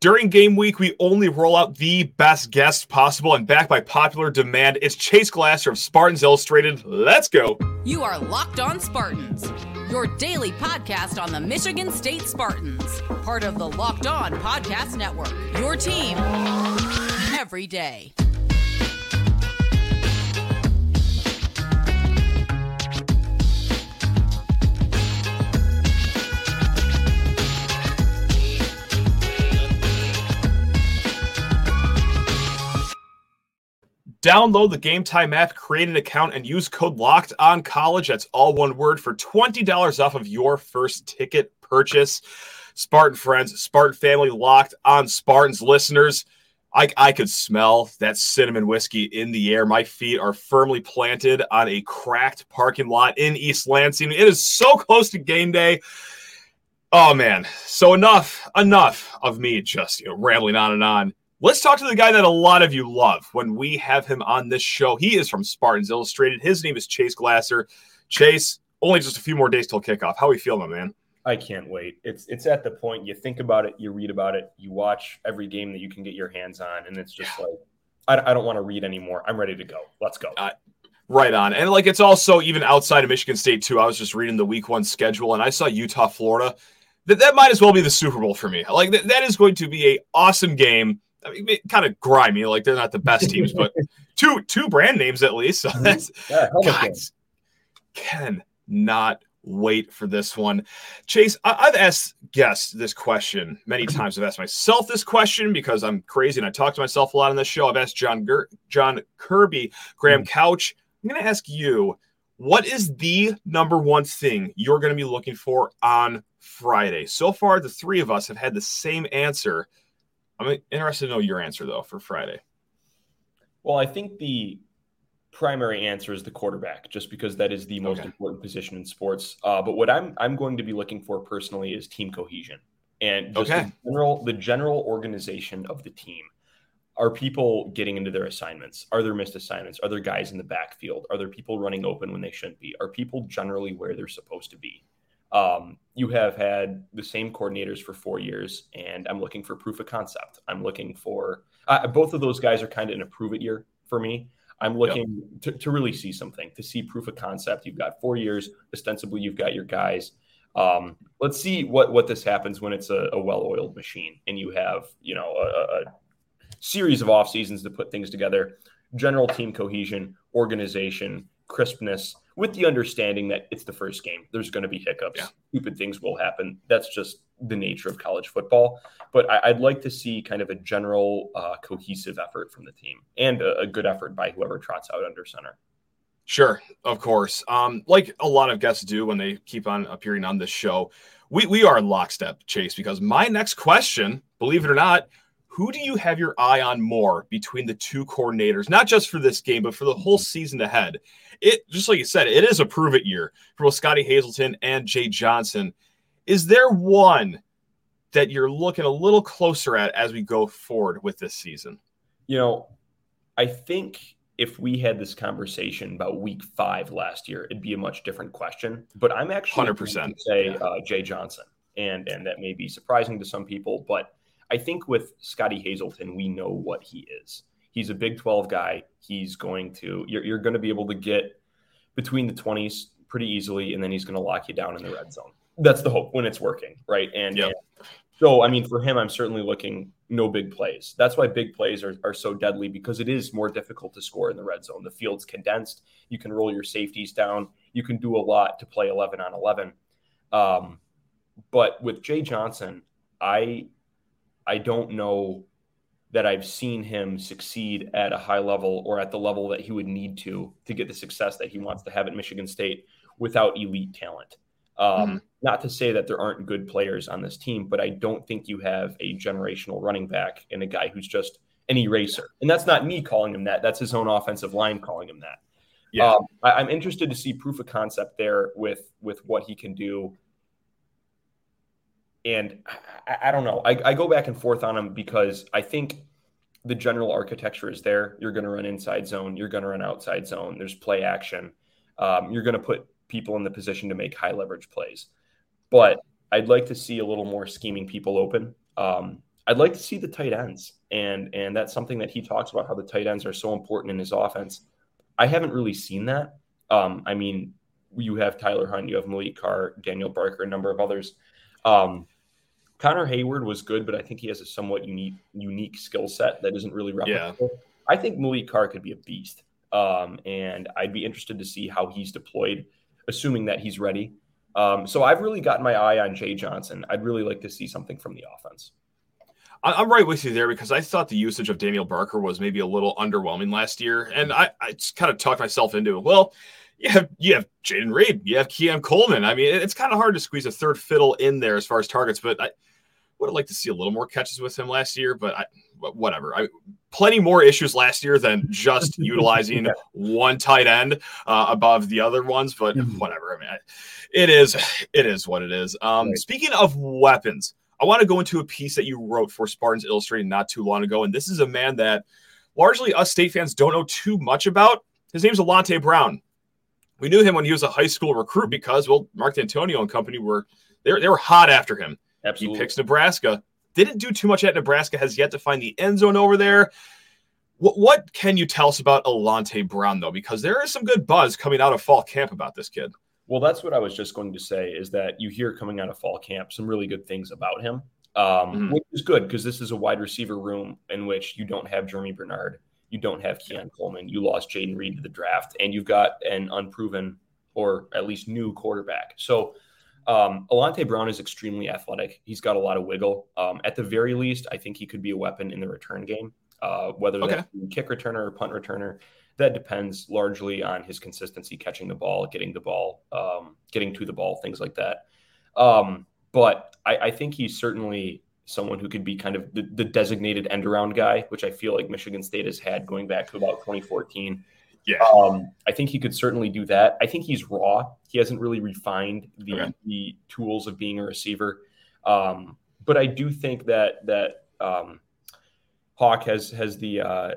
During game week, we only roll out the best guests possible, and backed by popular demand, it's Chase Glasser of Spartans Illustrated. Let's go. You are Locked On Spartans, your daily podcast on the Michigan State Spartans, part of the Locked On Podcast Network. Your team every day. Download the Game Time app, create an account, and use code Locked On College. That's all one word for twenty dollars off of your first ticket purchase. Spartan friends, Spartan family, Locked On Spartans listeners. I, I could smell that cinnamon whiskey in the air. My feet are firmly planted on a cracked parking lot in East Lansing. It is so close to game day. Oh man. So enough, enough of me just you know rambling on and on. Let's talk to the guy that a lot of you love when we have him on this show. He is from Spartans Illustrated. His name is Chase Glasser. Chase, only just a few more days till kickoff. How are you feeling, man? I can't wait. It's it's at the point you think about it, you read about it, you watch every game that you can get your hands on, and it's just yeah. like I, I don't want to read anymore. I'm ready to go. Let's go. Uh, right on. And like it's also even outside of Michigan State too. I was just reading the Week One schedule, and I saw Utah, Florida. That that might as well be the Super Bowl for me. Like that, that is going to be a awesome game I mean, kind of grimy. Like they're not the best teams, but two two brand names at least. So mm-hmm. that's yeah, guys, can not wait for this one. Chase, I- have asked guests this question many times. I've asked myself this question because I'm crazy and I talk to myself a lot on this show. I've asked John Ger- John Kirby, Graham mm. Couch. I'm going to ask you, what is the number one thing you're going to be looking for on Friday? So far, the three of us have had the same answer. I'm interested to know your answer though for Friday. Well, I think the primary answer is the quarterback, just because that is the most okay. important position in sports. Uh, but what I'm I'm going to be looking for personally is team cohesion and just okay. the general the general organization of the team. Are people getting into their assignments? Are there missed assignments? Are there guys in the backfield? Are there people running open when they shouldn't be? Are people generally where they're supposed to be? Um, you have had the same coordinators for four years, and I'm looking for proof of concept. I'm looking for uh, both of those guys are kind of in a prove it year for me. I'm looking yep. to, to really see something, to see proof of concept. You've got four years, ostensibly, you've got your guys. Um, let's see what what this happens when it's a, a well-oiled machine and you have you know a, a series of off seasons to put things together. General team cohesion, organization, crispness with the understanding that it's the first game. There's going to be hiccups. Yeah. Stupid things will happen. That's just the nature of college football. But I, would like to see kind of a general uh, cohesive effort from the team and a, a, good effort by whoever trots out under center. Sure, of course. Um, like a lot of guests do when they keep on appearing on this show, we, we are in lockstep, Chase, because my next question, believe it or not, who do you have your eye on more between the two coordinators, not just for this game, but for the whole season ahead? It just like you said, it is a prove it year for both Scottie Hazelton and Jay Johnson. Is there one that you're looking a little closer at as we go forward with this season? You know, I think if we had this conversation about week five last year, it'd be a much different question. But I'm actually 100% say uh, Jay Johnson, and and that may be surprising to some people, but I think with Scotty Hazelton, we know what he is. He's a Big 12 guy. He's going to, you're, you're going to be able to get between the 20s pretty easily, and then he's going to lock you down in the red zone. That's the hope when it's working, right? And, yep. and so, I mean, for him, I'm certainly looking no big plays. That's why big plays are, are so deadly because it is more difficult to score in the red zone. The field's condensed. You can roll your safeties down. You can do a lot to play 11 on 11. Um, but with Jay Johnson, I I don't know that I've seen him succeed at a high level or at the level that he would need to to get the success that he wants to have at Michigan State without elite talent. Um, mm-hmm. Not to say that there aren't good players on this team, but I don't think you have a generational running back and a guy who's just an eraser. And that's not me calling him that. That's his own offensive line calling him that. Yeah, um, I, am interested to see proof of concept there with with what he can do and I, I don't know. I, I, go back and forth on them because I think the general architecture is there. You're going to run inside zone. You're going to run outside zone. There's play action. Um, you're going to put people in the position to make high leverage plays. But I'd like to see a little more scheming people open. Um, I'd like to see the tight ends, and and that's something that he talks about how the tight ends are so important in his offense. I haven't really seen that. Um, I mean, you have Tyler Hunt, you have Maliq Carr, Daniel Barker, a number of others. Um, Connor Heyward was good, but I think he has a somewhat unique unique skill set that isn't really replicable. Yeah. I think Maliq Carr could be a beast, um, and I'd be interested to see how he's deployed, assuming that he's ready. Um, so I've really gotten my eye on Jay Johnson. I'd really like to see something from the offense. I'm right with you there because I thought the usage of Daniel Barker was maybe a little underwhelming last year, and I, I just kind of talked myself into it. Well, you have you have Jayden Reed, you have Keon Coleman. I mean, it's kind of hard to squeeze a third fiddle in there as far as targets, but I would have liked to see a little more catches with him last year. But I, whatever. I plenty more issues last year than just utilizing one tight end uh, above the other ones. But mm-hmm. whatever. I mean, it is it is what it is. Um, right. Speaking of weapons. I want to go into a piece that you wrote for Spartans Illustrated not too long ago. And this is a man that largely us state fans don't know too much about. His name's Alante Brown. We knew him when he was a high school recruit because, well, Mark Dantonio and company were they were, they were hot after him. Absolutely. He picks Nebraska. Didn't do too much at Nebraska, has yet to find the end zone over there. What, what can you tell us about Alante Brown, though? Because there is some good buzz coming out of fall camp about this kid. Well, that's what I was just going to say is that you hear coming out of fall camp some really good things about him, um, mm-hmm. which is good because this is a wide receiver room in which you don't have Germie Bernard, you don't have Keon Coleman, you lost Jayden Reed to the draft, and you've got an unproven or at least new quarterback. So um, Alante Brown is extremely athletic. He's got a lot of wiggle. Um, at the very least, I think he could be a weapon in the return game, uh, whether okay. that's kick returner or punt returner that depends largely on his consistency catching the ball, getting the ball, um, getting to the ball, things like that. Um, but I, I, think he's certainly someone who could be kind of the, the, designated end around guy, which I feel like Michigan State has had going back to about 2014. Yeah. Um, I think he could certainly do that. I think he's raw. He hasn't really refined the, okay. the tools of being a receiver. Um, but I do think that that um, Hawk has has the uh,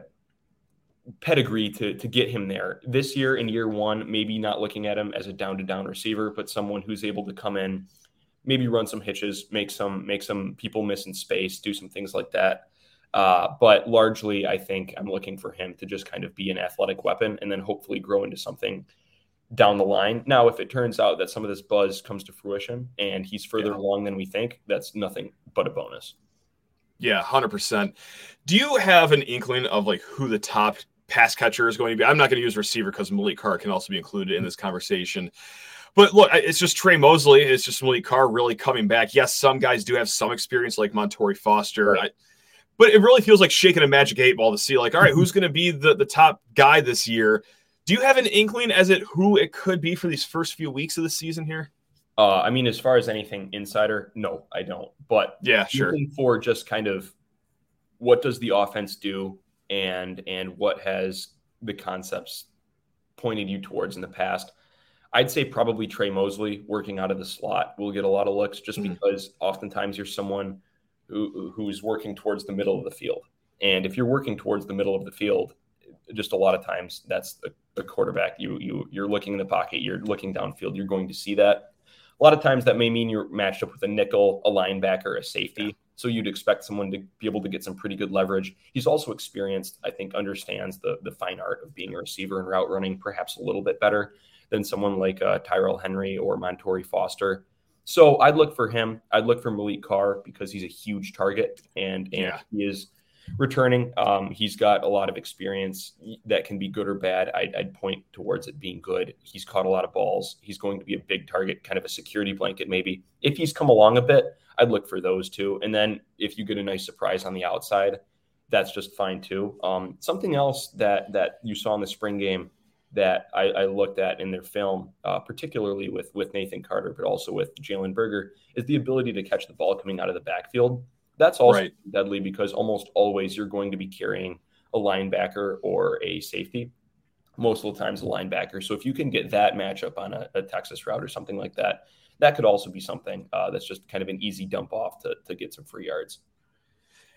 pedigree to to get him there. This year in year one, maybe not looking at him as a down to down receiver, but someone who's able to come in, maybe run some hitches, make some make some people miss in space, do some things like that. Uh, but largely, I think I'm looking for him to just kind of be an athletic weapon and then hopefully grow into something down the line. Now, if it turns out that some of this buzz comes to fruition and he's further yeah. along than we think, that's nothing but a bonus. Yeah, 100%. Do you have an inkling of like who the top pass catcher is going to be. I'm not going to use receiver because Maliq Carr can also be included in this conversation. But look, it's just Tre Mosley. It's just Maliq Carr really coming back. Yes, some guys do have some experience, like Montori Foster. Right. I, but it really feels like shaking a magic eight ball to see, like, all right, who's going to be the, the top guy this year? Do you have an inkling as it who it could be for these first few weeks of the season here? Uh, I mean, as far as anything insider, no, I don't. But yeah, sure. For just kind of what does the offense do? and and what has the concepts pointed you towards in the past. I'd say probably Tre Mosley working out of the slot will get a lot of looks just mm-hmm. because oftentimes you're someone who who's working towards the middle of the field. And if you're working towards the middle of the field, just a lot of times that's the, the quarterback. You you you're looking in the pocket, you're looking downfield, you're going to see that. A lot of times that may mean you're matched up with a nickel, a linebacker, a safety. So you'd expect someone to be able to get some pretty good leverage. He's also experienced, I think, understands the the fine art of being a receiver and route running perhaps a little bit better than someone like uh, Tyrell Henry or Montori Foster. So I'd look for him. I'd look for Maliq Carr because he's a huge target and and yeah. he is returning. Um, he's got a lot of experience that can be good or bad. I'd, I'd, point towards it being good. He's caught a lot of balls. He's going to be a big target, kind of a security blanket, maybe. If he's come along a bit, I'd look for those two. And then if you get a nice surprise on the outside, that's just fine too. Um, something else that that you saw in the spring game that I, I looked at in their film, uh, particularly with with Nathan Carter, but also with Jalen Berger, is the ability to catch the ball coming out of the backfield. That's also right. deadly because almost always you're going to be carrying a linebacker or a safety. Most of the times, a linebacker. So if you can get that matchup on a, a Texas route or something like that, that could also be something uh, that's just kind of an easy dump off to, to get some free yards.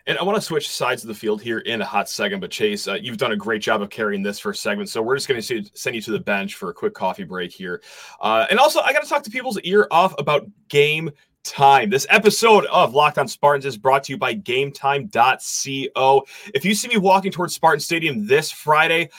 And I want to switch sides of the field here in a hot second, but Chase, uh, you've done a great job of carrying this first segment. So we're just going to send you to the bench for a quick coffee break here. Uh, and also, I got to talk to people's ear off about game time. This episode of Locked On Spartans is brought to you by GameTime.co. If you see me walking towards Spartan Stadium this Friday,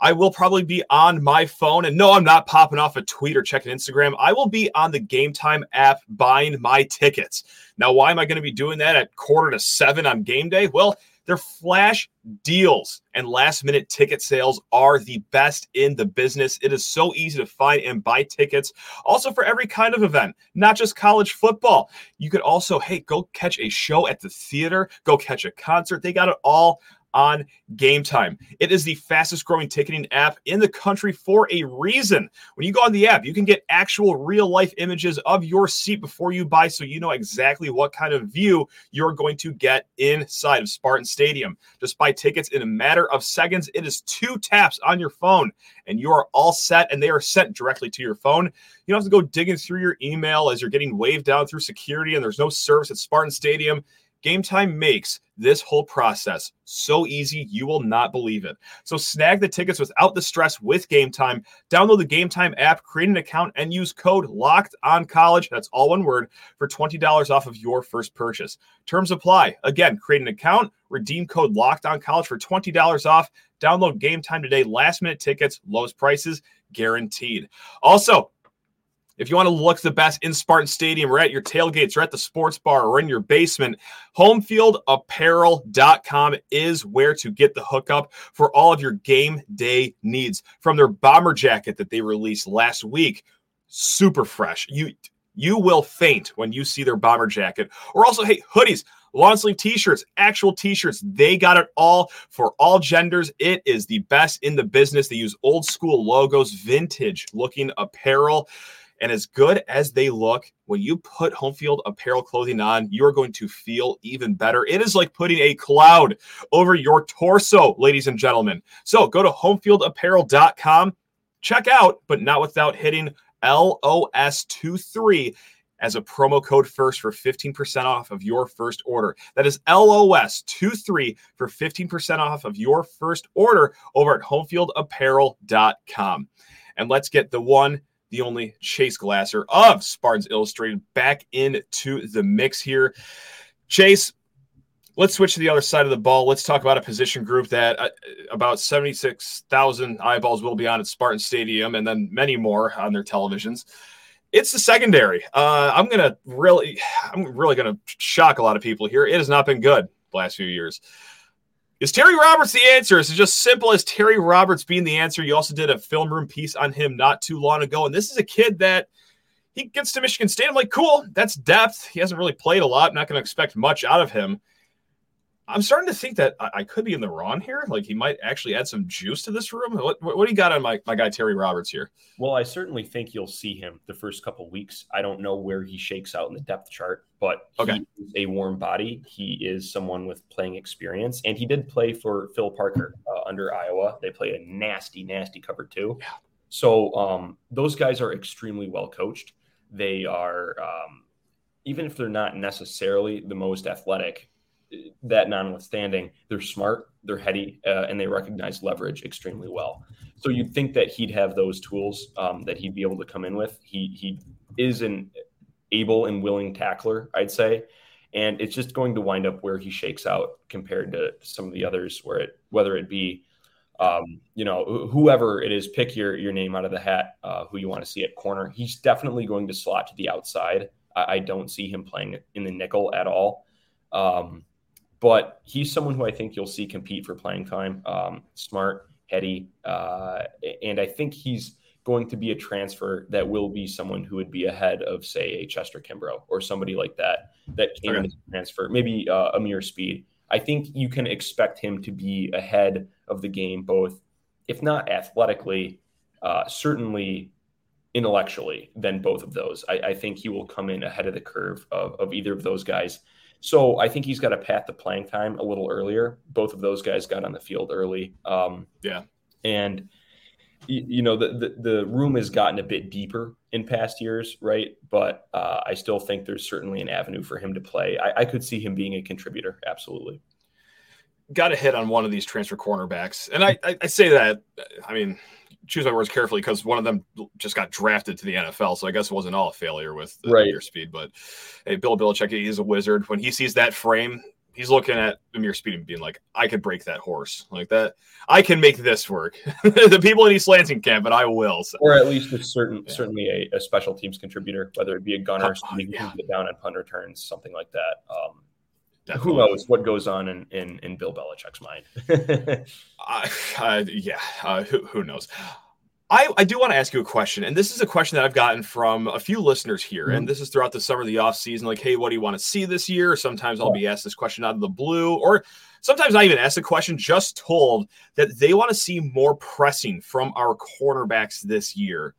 I will probably be on my phone. And no, I'm not popping off a tweet or checking Instagram. I will be on the Game Time app buying my tickets. Now, why am I going to be doing that at quarter to seven on game day? Well, their flash deals and last minute ticket sales are the best in the business. It is so easy to find and buy tickets. Also, for every kind of event, not just college football. You could also, hey, go catch a show at the theater, go catch a concert. They got it all on Game Time. It is the fastest growing ticketing app in the country for a reason. When you go on the app, you can get actual real life images of your seat before you buy so you know exactly what kind of view you're going to get inside of Spartan Stadium. Just buy tickets in a matter of seconds. It is two taps on your phone and you are all set and they are sent directly to your phone. You don't have to go digging through your email as you're getting waved down through security and there's no service at Spartan Stadium. Game Time makes this whole process so easy you will not believe it. So snag the tickets without the stress with Game Time. Download the Game Time app, create an account, and use code Locked On College. That's all one word for twenty dollars off of your first purchase. Terms apply. Again, create an account, redeem code Locked On College for twenty dollars off. Download Game Time today. Last minute tickets, lowest prices guaranteed. Also, if you want to look the best in Spartan Stadium or at your tailgates or at the sports bar or in your basement, homefieldapparel.com is where to get the hookup for all of your game day needs. From their bomber jacket that they released last week, super fresh. You you will faint when you see their bomber jacket. Or also, hey, hoodies, long sleeve t-shirts, actual t-shirts. They got it all for all genders. It is the best in the business. They use old school logos, vintage looking apparel. And as good as they look, when you put home field apparel clothing on, you're going to feel even better. It is like putting a cloud over your torso, ladies and gentlemen. So go to homefieldapparel.com, check out, but not without hitting LOS23 as a promo code first for 15% off of your first order. That is LOS23 for 15% off of your first order over at homefieldapparel.com. And let's get the one the only Chase Glasser of Spartans Illustrated back into the mix here. Chase, let's switch to the other side of the ball. Let's talk about a position group that uh, about 76,000 eyeballs will be on at Spartan Stadium and then many more on their televisions. It's the secondary. Uh, I'm to really, I'm really to shock a lot of people here. It has not been good the last few years. Is Terry Roberts the answer? Is it just simple as Terry Roberts being the answer? You also did a film room piece on him not too long ago. And this is a kid that he gets to Michigan State. I'm like, cool, that's depth. He hasn't really played a lot. I'm not going to expect much out of him. I'm starting to think that I, I, could be in the wrong here. Like he might actually add some juice to this room. What, what, what do you got on my, my guy Terry Roberts here? Well, I certainly think you'll see him the first couple weeks. I don't know where he shakes out in the depth chart, but okay. a warm body. He is someone with playing experience, and he did play for Phil Parker uh, under Iowa. They play a nasty, nasty cover two. Yeah. So um, those guys are extremely well coached. They are, um, even if they're not necessarily the most athletic, that notwithstanding, they're smart, they're heady, uh, and they recognize leverage extremely well. So you'd think that he'd have those tools um, that he'd be able to come in with. He he is an able and willing tackler, I'd say, and it's just going to wind up where he shakes out compared to some of the others, where it whether it be um, you know, whoever it is, pick your your name out of the hat, uh, who you want to see at corner. He's definitely going to slot to the outside. I, I don't see him playing in the nickel at all. Um, but he's someone who I think you'll see compete for playing time. Um, smart, heady, uh, and I think he's going to be a transfer that will be someone who would be ahead of, say, a Chester Kimbrough or somebody like that that came okay. in as a transfer, maybe uh, Ameer Speed. I think you can expect him to be ahead of the game, both, if not athletically, uh, certainly intellectually, than both of those. I, I, think he will come in ahead of the curve of, of either of those guys. So I think he's got a path to playing time a little earlier. Both of those guys got on the field early. Um, yeah. And, you, know, the, the, the, room has gotten a bit deeper in past years, right? But uh, I still think there's certainly an avenue for him to play. I, I could see him being a contributor. Absolutely. Got to hit on one of these transfer cornerbacks. And I, I, I say that, I mean, choose my words carefully because one of them just got drafted to the NFL, so I guess it wasn't all a failure with the Right. Ameer Speed. But hey, Bill Belichick, he's a wizard. When he sees that frame, he's looking at Ameer Speed and being like, "I could break that horse like that. I can make this work." the people in East Lansing can't, but I will. So, or at least a certain Yeah. certainly a, a special teams contributor, whether it be a gunner, Oh, yeah. down on punt returns, something like that. Um, definitely. who knows what goes on in in, in Bill Belichick's mind? I, uh, yeah, uh, who, who knows? I, I do want to ask you a question, and this is a question that I've gotten from a few listeners here, and this is throughout the summer, the off season. Like, hey, what do you want to see this year? Sometimes I'll be asked this question out of the blue, or sometimes not even asked the question, just told that they want to see more pressing from our cornerbacks this year.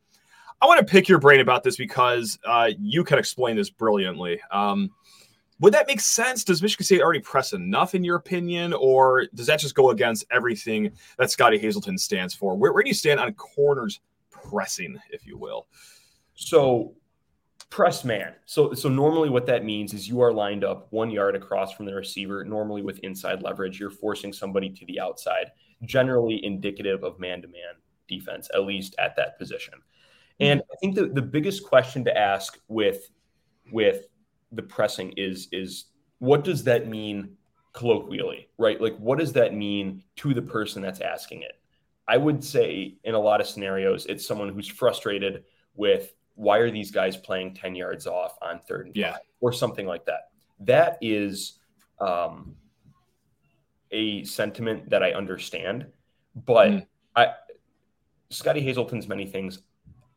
I want to pick your brain about this because uh, you can explain this brilliantly. Um, would that make sense? Does Michigan State already press enough, in your opinion, or does that just go against everything that Scotty Hazelton stands for? Where, where do you stand on corners pressing, if you will? So press man. So so normally what that means is you are lined up one yard across from the receiver, normally with inside leverage. You're forcing somebody to the outside, generally indicative of man-to-man defense, at least at that position. And I think the, the biggest question to ask with with the pressing is is what does that mean colloquially, right? Like what does that mean to the person that's asking it? I would say in a lot of scenarios, it's someone who's frustrated with why are these guys playing 10 yards off on third and Yeah. five or something like that. That is um, a sentiment that I understand, but Mm. I Scotty Hazelton's many things,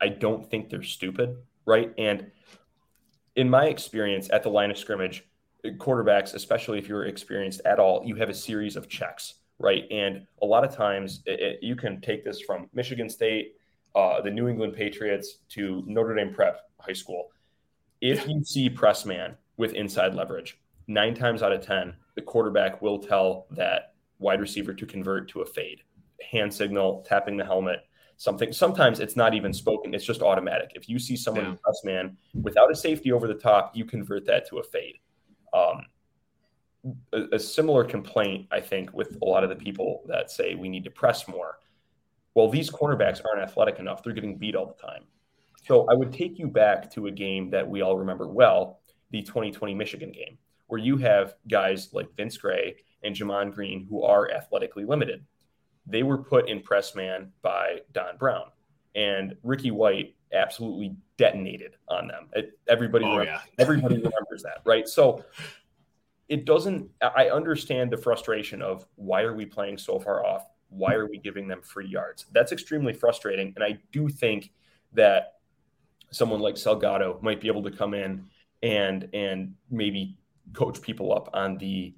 I don't think they're stupid, right? And in my experience at the line of scrimmage, quarterbacks, especially if you're experienced at all, you have a series of checks, right? And a lot of times it, it- you can take this from Michigan State, uh, the New England Patriots to Notre Dame Prep High School. If you see press man with inside leverage, nine times out of 10, the quarterback will tell that wide receiver to convert to a fade, hand signal, tapping the helmet, something. Sometimes it's not even spoken, it's just automatic. If you see someone Yeah. press man without a safety over the top, you convert that to a fade. Um, a, a similar complaint, I think, with a lot of the people that say we need to press more. Well, these cornerbacks aren't athletic enough. They're getting beat all the time. So I would take you back to a game that we all remember well, the 2020 Michigan game, where you have guys like Vince Gray and Gemon Green who are athletically limited. They were put in press man by Don Brown, and Ricky White absolutely detonated on them. It, everybody, Oh, remembers, yeah. everybody remembers that, right? So it doesn't. I understand the frustration of why are we playing so far off? Why are we giving them free yards? That's extremely frustrating, and I do think that someone like Salgado might be able to come in and and maybe coach people up on the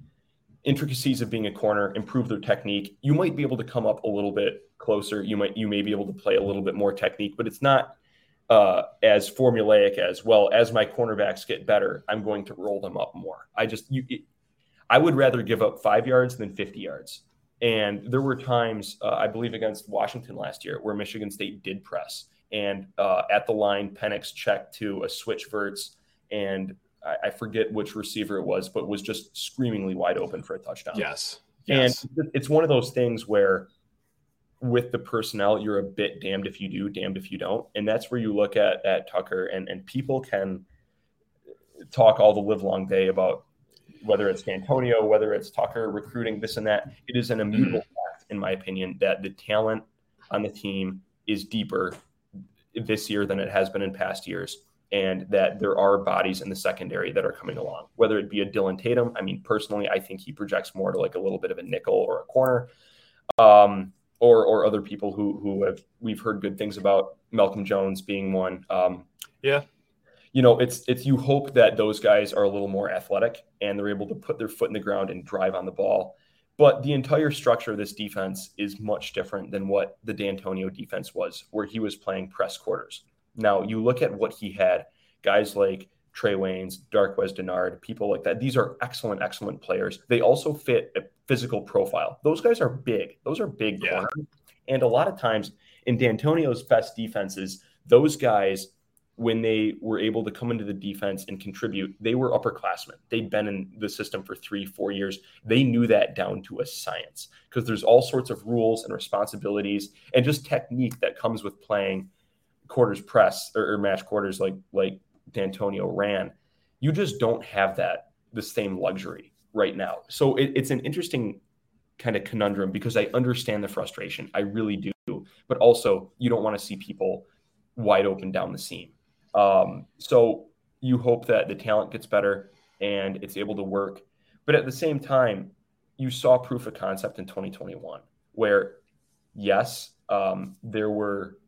intricacies of being a corner, improve their technique. You might be able to come up a little bit closer. You might you may be able to play a little bit more technique, but it's not uh, as formulaic as well. As my cornerbacks get better, I'm going to roll them up more. I just you, it, I would rather give up five yards than 50 yards. And there were times, uh, I believe, against Washington last year, where Michigan State did press, and uh, at the line, Penix checked to a switch verts, and I, I forget which receiver it was, but was just screamingly wide open for a touchdown. Yes. Yes. And it's one of those things where with the personnel, you're a bit damned if you do, damned if you don't. And that's where you look at at Tucker and, and people can talk all the live long day about whether it's Dantonio, whether it's Tucker, recruiting, this and that. It is an immutable mm. fact, in my opinion, that the talent on the team is deeper this year than it has been in past years. And that there are bodies in the secondary that are coming along, whether it be a Dillon Tatum. I mean, personally, I think he projects more to like a little bit of a nickel or a corner. Um, or, or other people who who have we've heard good things about Malcolm Jones being one. Um, Yeah. you know, it's it's you hope that those guys are a little more athletic and they're able to put their foot in the ground and drive on the ball. But the entire structure of this defense is much different than what the Dantonio defense was, where he was playing press quarters. Now you look at what he had, guys like Trae Waynes, Darqueze Dennard, people like that. These are excellent, excellent players. They also fit a physical profile. Those guys are big. Those are big Yeah. corners. And a lot of times in Dantonio's best defenses, those guys when they were able to come into the defense and contribute, they were upperclassmen. They'd been in the system for three, four years. They knew that down to a science because there's all sorts of rules and responsibilities and just technique that comes with playing quarters press or, or match quarters like like Dantonio ran. You just don't have that the same luxury right now. So it, it's an interesting kind of conundrum because I understand the frustration. I really do. But also, you don't want to see people wide open down the seam. Um, so you hope that the talent gets better and it's able to work. But at the same time, you saw proof of concept in 2021 where, yes, um, there were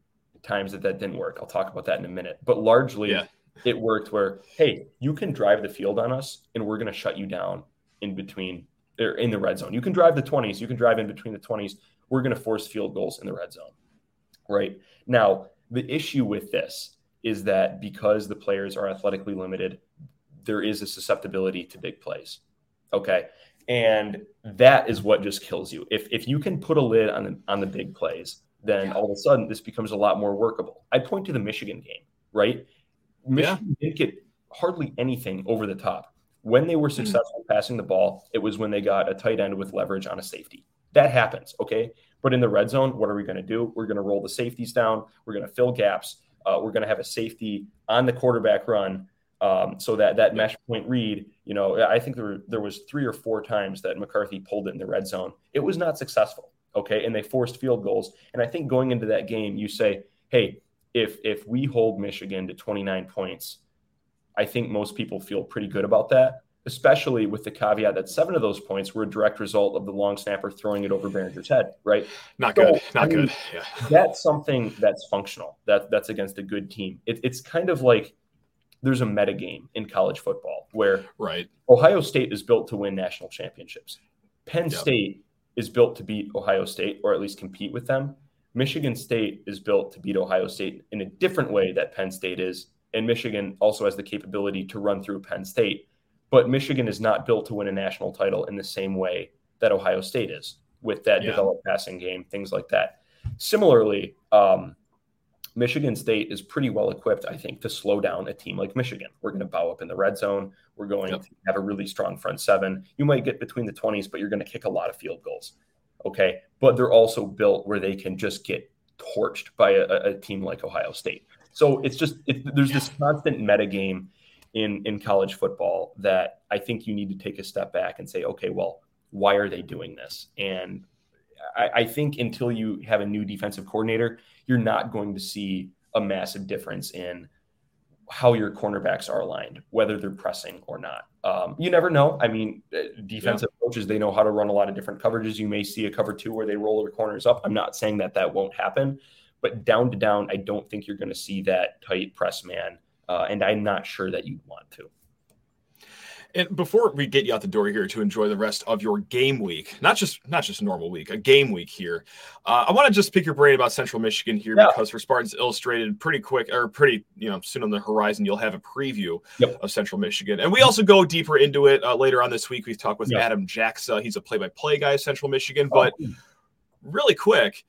times that that didn't work. I'll talk about that in a minute. But largely, yeah. it worked where, hey, you can drive the field on us and we're going to shut you down in between or in the red zone. You can drive the 20s, you can drive in between the 20s. We're going to force field goals in the red zone. Right now, the issue with this is that because the players are athletically limited, there is a susceptibility to big plays. Okay. And that is what just kills you. If, if you can put a lid on the, on the big plays, then all of a sudden this becomes a lot more workable. I point to the Michigan game, right? Michigan yeah. didn't get hardly anything over the top. When they were hmm. successful mm-hmm. passing the ball, it was when they got a tight end with leverage on a safety. That happens, okay? But in the red zone, what are we going to do? We're going to roll the safeties down. We're going to fill gaps. Uh, we're going to have a safety on the quarterback run um, so that that mesh point read. You know, I think there there was three or four times that McCarthy pulled it in the red zone. It was not successful. Okay, and they forced field goals. And I think going into that game, you say, hey, if if we hold Michigan to 29 points, I think most people feel pretty good about that especially with the caveat that seven of those points were a direct result of the long snapper throwing it over Baringer's head, right? Not so, good. Not I mean, good. Yeah. That's something that's functional. That that's against a good team. It, it's kind of like there's a meta game in college football where right Ohio State is built to win national championships. Penn yep. State is built to beat Ohio State or at least compete with them. Michigan State is built to beat Ohio State in a different way that Penn State is. And Michigan also has the capability to run through Penn State but Michigan is not built to win a national title in the same way that Ohio State is with that yeah. developed passing game, things like that. Similarly, um, Michigan State is pretty well equipped, I think, to slow down a team like Michigan. We're going to bow up in the red zone. We're going yep. to have a really strong front seven. You might get between the 20s, but you're going to kick a lot of field goals. Okay. But they're also built where they can just get torched by a, a team like Ohio State. So it's just, it, there's this constant meta game in in college football that I think you need to take a step back and say, okay, well, why are they doing this? And I, I think until you have a new defensive coordinator, you're not going to see a massive difference in how your cornerbacks are aligned, whether they're pressing or not. Um, you never know. I mean, uh, defensive yeah. coaches, they know how to run a lot of different coverages. You may see a cover two where they roll their corners up. I'm not saying that that won't happen, but down to down, I don't think you're going to see that tight press man uh, and I'm not sure that you'd want to. And before we get you out the door here to enjoy the rest of your game week, not just not just normal week, a game week here, uh, I want to just pick your brain about Central Michigan here yeah. because for Spartans Illustrated, pretty quick or pretty you know soon on the horizon, you'll have a preview yep. of Central Michigan, and we also go deeper into it uh, later on this week. We've talked with yep. Adam Jaxa, he's a play-by-play guy, of Central Michigan, but oh. really quick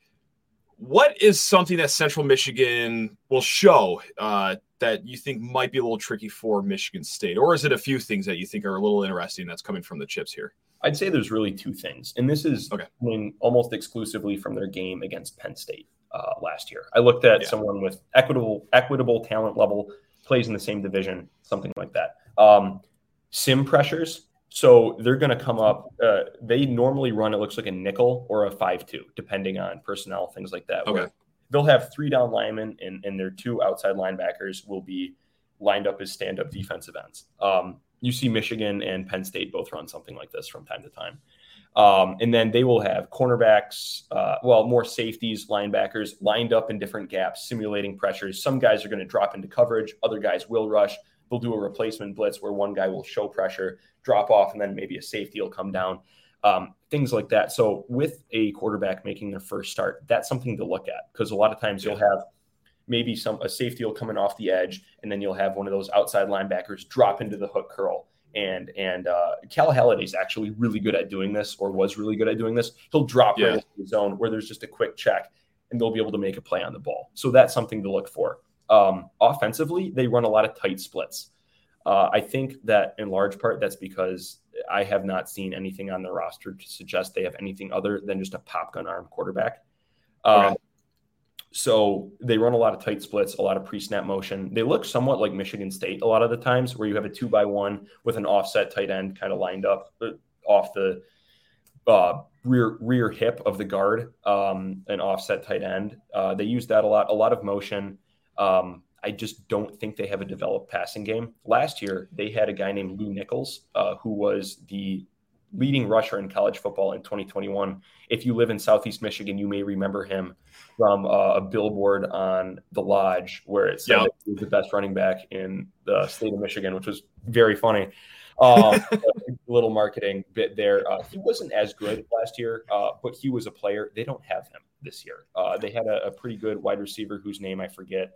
what is something that Central Michigan will show uh, that you think might be a little tricky for Michigan State, or is it a few things that you think are a little interesting that's coming from the chips here? I'd say there's really two things, and this is okay. coming almost exclusively from their game against Penn State uh, last year. I looked at yeah. someone with equitable equitable talent level, plays in the same division, something like that. Um, sim pressures so they're going to come up. Uh, they normally run, it looks like a nickel or a 5 2, depending on personnel, things like that. Okay. They'll have three down linemen, and, and their two outside linebackers will be lined up as stand up defensive ends. Um, you see Michigan and Penn State both run something like this from time to time. Um, and then they will have cornerbacks, uh, well, more safeties, linebackers lined up in different gaps, simulating pressures. Some guys are going to drop into coverage, other guys will rush. They'll do a replacement blitz where one guy will show pressure, drop off, and then maybe a safety will come down. Um, things like that. So with a quarterback making their first start, that's something to look at because a lot of times you'll have maybe some a safety will come in off the edge, and then you'll have one of those outside linebackers drop into the hook curl. And and uh, Cal is actually really good at doing this, or was really good at doing this. He'll drop yeah. right into the zone where there's just a quick check, and they'll be able to make a play on the ball. So that's something to look for. Um, offensively, they run a lot of tight splits. Uh, I think that in large part that's because I have not seen anything on the roster to suggest they have anything other than just a pop gun arm quarterback. Um, So they run a lot of tight splits, a lot of pre snap motion. They look somewhat like Michigan State a lot of the times, where you have a two by one with an offset tight end kind of lined up uh, off the uh, rear rear hip of the guard, um, an offset tight end. Uh, they use that a lot, a lot of motion. Um, I just don't think they have a developed passing game. Last year, they had a guy named Lew Nichols, uh, who was the leading rusher in college football in 2021. If you live in Southeast Michigan, you may remember him from uh, a billboard on the lodge where it said yep. he was the best running back in the state of Michigan, which was very funny. Um, little marketing bit there. Uh, he wasn't as good last year, uh, but he was a player. They don't have him this year. Uh, they had a, a, pretty good wide receiver whose name I forget.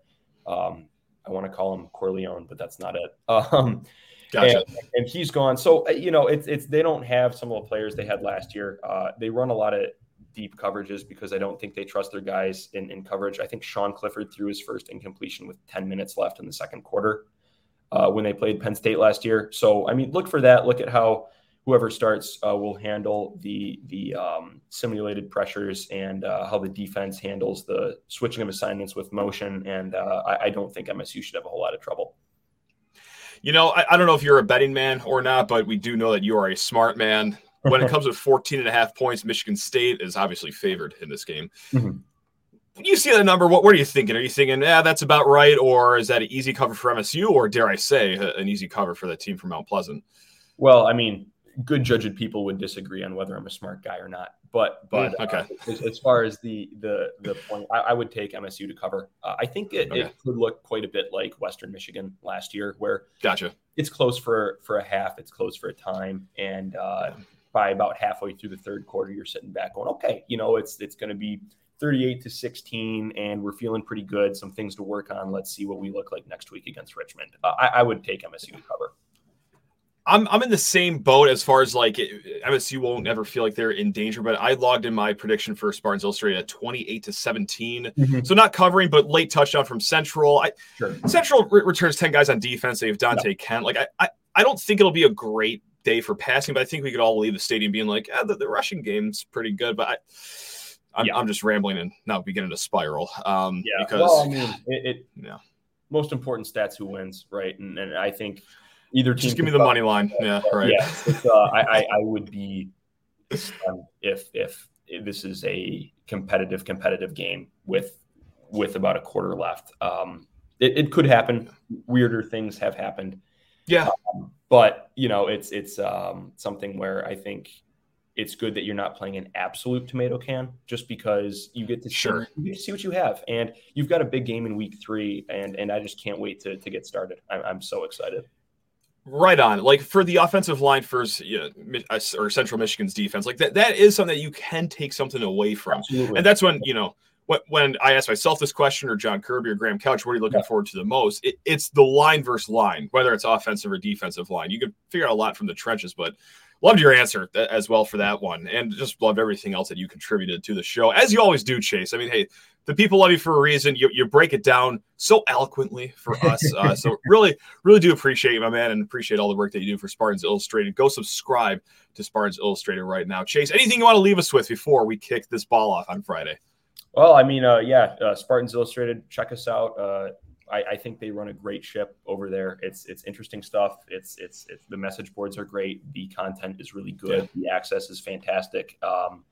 Um, I want to call him Corleone, but that's not it. Um, gotcha. and, and, he's gone. So uh, you know, it's it's they don't have some of the players they had last year. Uh, they run a lot of deep coverages because I don't think they trust their guys in, in coverage. I think Sean Clifford threw his first incompletion with 10 minutes left in the second quarter uh, when they played Penn State last year. So I mean, look for that. Look at how whoever starts uh, will handle the the um, simulated pressures and uh, how the defense handles the switching of assignments with motion. And uh, I, I, don't think MSU should have a whole lot of trouble. You know, I, I, don't know if you're a betting man or not, but we do know that you are a smart man. When it comes to 14 and a half points, Michigan State is obviously favored in this game. Mm-hmm. You see that number, what, what are you thinking? Are you thinking, yeah, that's about right? Or is that an easy cover for MSU? Or dare I say, an easy cover for that team from Mount Pleasant? Well, I mean, good judged people would disagree on whether I'm a smart guy or not. But but mm, okay. Uh, as, as, far as the the the point, I, I would take MSU to cover. Uh, I think it, okay. it, could look quite a bit like Western Michigan last year, where gotcha it's close for for a half, it's close for a time, and uh, by about halfway through the third quarter, you're sitting back going, okay, you know, it's it's going to be 38 to 16, and we're feeling pretty good. Some things to work on. Let's see what we look like next week against Richmond. Uh, I, I would take MSU to cover. I'm I'm in the same boat as far as like MSU won't ever feel like they're in danger, but I logged in my prediction for Spartans Illustrated at 28 to 17. Mm-hmm. So not covering, but late touchdown from Central. I, sure. Central re- returns 10 guys on defense. They have Dante yeah. Kent. Like I, I, I don't think it'll be a great day for passing, but I think we could all leave the stadium being like, ah, the, the rushing game's pretty good. But I, I'm, yeah. I'm just rambling and now beginning to spiral. Um, yeah. Because well, I mean, it, it yeah. most important stats who wins, right? And, and I think either team. Just give me the money line. Yeah, right. Yeah, uh, I, I, I would be if if this is a competitive competitive game with with about a quarter left. Um, it, it could happen. Weirder things have happened. Yeah, um, but you know, it's it's um, something where I think it's good that you're not playing an absolute tomato can just because you get to sure see, you see what you have and you've got a big game in week three and and I just can't wait to, to get started. I'm, I'm so excited. Right on. Like for the offensive line for you know, uh, or Central Michigan's defense, like that, that is something that you can take something away from. Absolutely. And that's when, you know, when, when I ask myself this question or John Kirby or Graham Couch, what are you looking yeah. forward to the most? It, it's the line versus line, whether it's offensive or defensive line. You can figure out a lot from the trenches, but loved your answer as well for that one. And just loved everything else that you contributed to the show, as you always do, Chase. I mean, hey, the people love you for a reason. You, you break it down so eloquently for us. Uh, so really, really do appreciate you, my man, and appreciate all the work that you do for Spartans Illustrated. Go subscribe to Spartans Illustrated right now. Chase, anything you want to leave us with before we kick this ball off on Friday? Well, I mean, uh, yeah, uh, Spartans Illustrated, check us out. Uh, I, I, think they run a great ship over there. It's it's interesting stuff. It's it's, it's the message boards are great. The content is really good. Yeah. The access is fantastic. Um,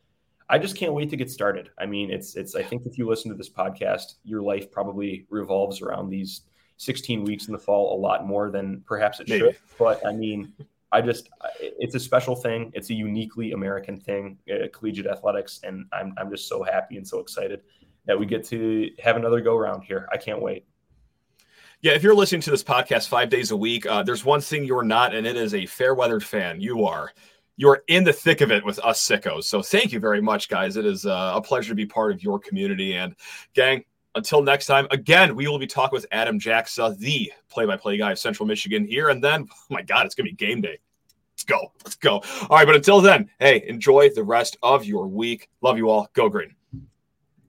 I just can't wait to get started. I mean, it's it's. I think if you listen to this podcast, your life probably revolves around these 16 weeks in the fall a lot more than perhaps it Maybe. should. But I mean, I just it's a special thing. It's a uniquely American thing, uh, collegiate athletics, and I'm I'm just so happy and so excited that we get to have another go around here. I can't wait. Yeah, if you're listening to this podcast five days a week, uh, there's one thing you're not, and it is a fair weathered fan. You are you're in the thick of it with us sickos. So thank you very much, guys. It is uh, a pleasure to be part of your community. And gang, until next time, again, we will be talking with Adam Jackson, the play-by-play guy of Central Michigan here. And then, oh my God, it's gonna be game day. Let's go. Let's go. All right, but until then, hey, enjoy the rest of your week. Love you all. Go green.